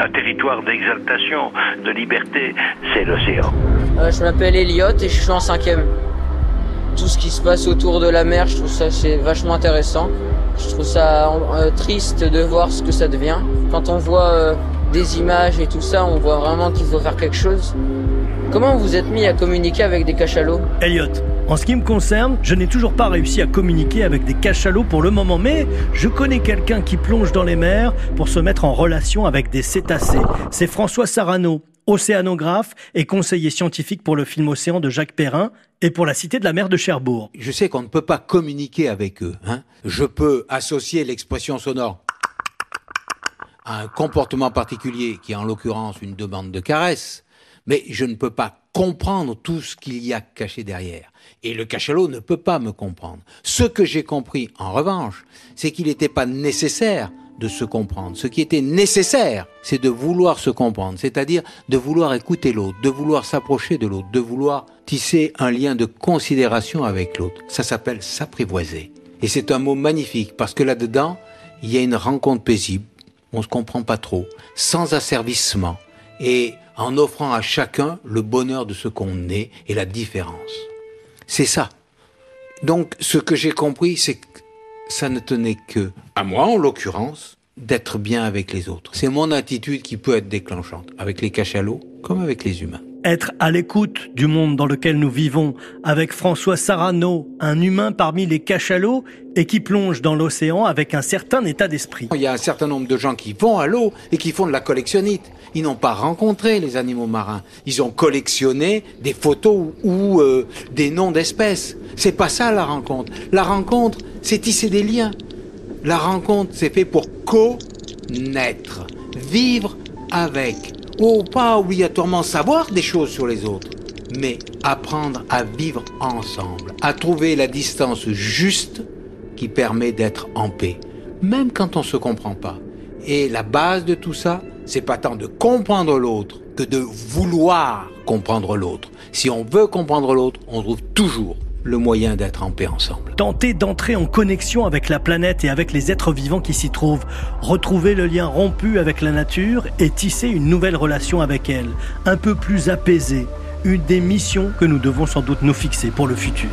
un territoire d'exaltation, de liberté, c'est l'océan. Euh, je m'appelle Elliot et je suis en cinquième. Tout ce qui se passe autour de la mer, je trouve ça c'est vachement intéressant. Je trouve ça euh, triste de voir ce que ça devient. Quand on voit euh, des images et tout ça, on voit vraiment qu'il faut faire quelque chose. Comment vous êtes mis à communiquer avec des cachalots? Elliot, en ce qui me concerne, je n'ai toujours pas réussi à communiquer avec des cachalots pour le moment, mais je connais quelqu'un qui plonge dans les mers pour se mettre en relation avec des cétacés. C'est François Sarano, océanographe et conseiller scientifique pour le film Océan de Jacques Perrin et pour la Cité de la mer de Cherbourg. Je sais qu'on ne peut pas communiquer avec eux. Hein. Je peux associer l'expression sonore à un comportement particulier, qui est en l'occurrence une demande de caresse, mais je ne peux pas comprendre tout ce qu'il y a caché derrière. Et le cachalot ne peut pas me comprendre. Ce que j'ai compris, en revanche, c'est qu'il n'était pas nécessaire de se comprendre. Ce qui était nécessaire, c'est de vouloir se comprendre, c'est-à-dire de vouloir écouter l'autre, de vouloir s'approcher de l'autre, de vouloir tisser un lien de considération avec l'autre. Ça s'appelle s'apprivoiser. Et c'est un mot magnifique parce que là-dedans, il y a une rencontre paisible, on se comprend pas trop, sans asservissement. Et en offrant à chacun le bonheur de ce qu'on est et la différence. C'est ça. Donc ce que j'ai compris, c'est que ça ne tenait que à moi, en l'occurrence, d'être bien avec les autres. C'est mon attitude qui peut être déclenchante, avec les cachalots comme avec les humains être à l'écoute du monde dans lequel nous vivons, avec François Sarano, un humain parmi les cachalots et qui plonge dans l'océan avec un certain état d'esprit. Il y a un certain nombre de gens qui vont à l'eau et qui font de la collectionnite. Ils n'ont pas rencontré les animaux marins. Ils ont collectionné des photos ou euh, des noms d'espèces. C'est pas ça la rencontre. La rencontre, c'est tisser des liens. La rencontre, c'est fait pour connaître, vivre avec ou pas obligatoirement savoir des choses sur les autres, mais apprendre à vivre ensemble, à trouver la distance juste qui permet d'être en paix, même quand on ne se comprend pas. Et la base de tout ça, c'est pas tant de comprendre l'autre que de vouloir comprendre l'autre. Si on veut comprendre l'autre, on trouve toujours le moyen d'être en paix ensemble. Tenter d'entrer en connexion avec la planète et avec les êtres vivants qui s'y trouvent, retrouver le lien rompu avec la nature et tisser une nouvelle relation avec elle, un peu plus apaisée, une des missions que nous devons sans doute nous fixer pour le futur.